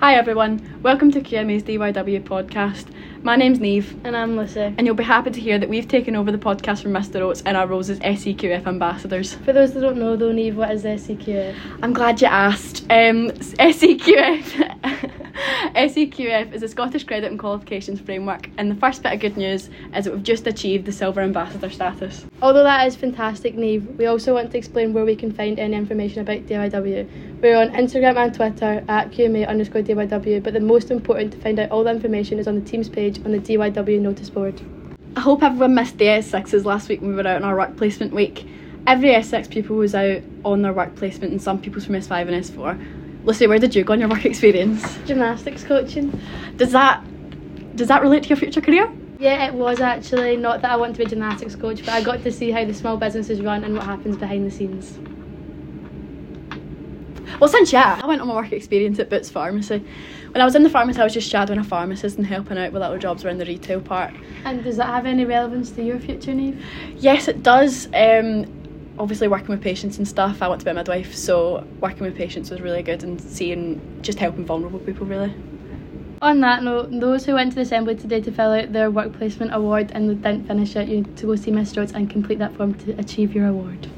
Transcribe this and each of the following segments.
Hi everyone, welcome to QMA's DYW podcast. My name's Neve, And I'm Lucy. and you'll be happy to hear that we've taken over the podcast from Mr. Oates and our roles as SCQF ambassadors. For those that don't know though, Neve, what is SCQF? I'm glad you asked. Um, SCQF. SCQF is a Scottish Credit and Qualifications Framework, and the first bit of good news is that we've just achieved the Silver Ambassador status. Although that is fantastic, Neve, we also want to explain where we can find any information about DYW. We're on Instagram and Twitter at QMA underscore DYW, but the most important to find out all the information is on the Teams page on the DYW notice board. I hope everyone missed the S6s last week when we were out on our work placement week. Every S6 pupil was out on their work placement, and some pupils from S5 and S4. Lucy, where did you go on your work experience? Gymnastics coaching. Does that does that relate to your future career? Yeah, it was actually not that I want to be a gymnastics coach, but I got to see how the small businesses run and what happens behind the scenes. Well, since yeah, I went on my work experience at Boots Pharmacy. When I was in the pharmacy, I was just shadowing a pharmacist and helping out with little jobs around the retail part. And does that have any relevance to your future, Neve? Yes, it does. Um, obviously, working with patients and stuff. I want to be a midwife, so working with patients was really good and seeing just helping vulnerable people really. On that note, those who went to the assembly today to fill out their work placement award and didn't finish it, you need to go see Miss Rhodes and complete that form to achieve your award.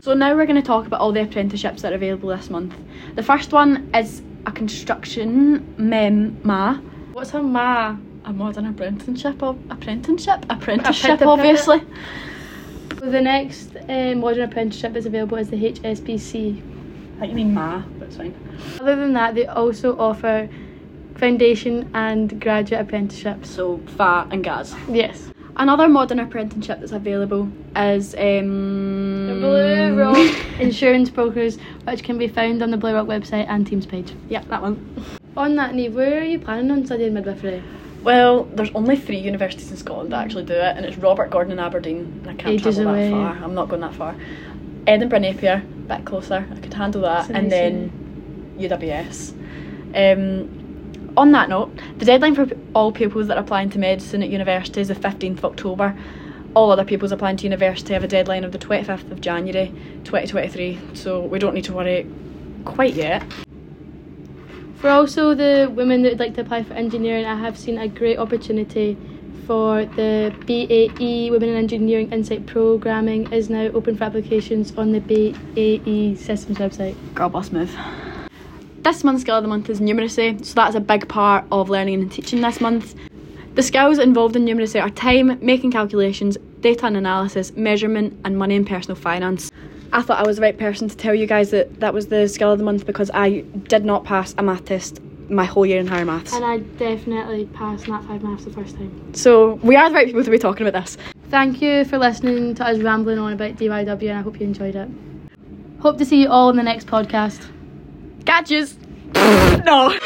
So now we're going to talk about all the apprenticeships that are available this month. The first one is a construction mem-ma, What's a ma? a modern apprenticeship, apprenticeship, apprenticeship, Apprentice- obviously. The next uh, modern apprenticeship that's available is the HSBC. I think you mean ma, but it's fine. Other than that, they also offer foundation and graduate apprenticeships. So FA and GAS. Yes. Another modern apprenticeship that's available is um, The Blue Rock Insurance Brokers, which can be found on the Blue Rock website and Teams page. Yeah, that one. On that, Neve, where are you planning on studying midwifery? Well, there's only three universities in Scotland that actually do it, and it's Robert Gordon in Aberdeen. I can't Ages travel away. that far. I'm not going that far. Edinburgh Napier, a bit closer. I could handle that, and then UWS. Um, on that note, the deadline for all pupils that are applying to medicine at university is the 15th of October. All other pupils applying to university have a deadline of the 25th of January 2023, so we don't need to worry quite yet. For also the women that would like to apply for engineering, I have seen a great opportunity for the BAE Women in Engineering Insight Programming is now open for applications on the BAE Systems website. Girl boss move. This month's skill of the month is numeracy, so that's a big part of learning and teaching this month. The skills involved in numeracy are time, making calculations, data and analysis, measurement, and money and personal finance. I thought I was the right person to tell you guys that that was the skill of the month because I did not pass a math test my whole year in higher maths. And I definitely passed Nat 5 Maths the first time. So we are the right people to be talking about this. Thank you for listening to us rambling on about DYW and I hope you enjoyed it. Hope to see you all in the next podcast. Catches! no!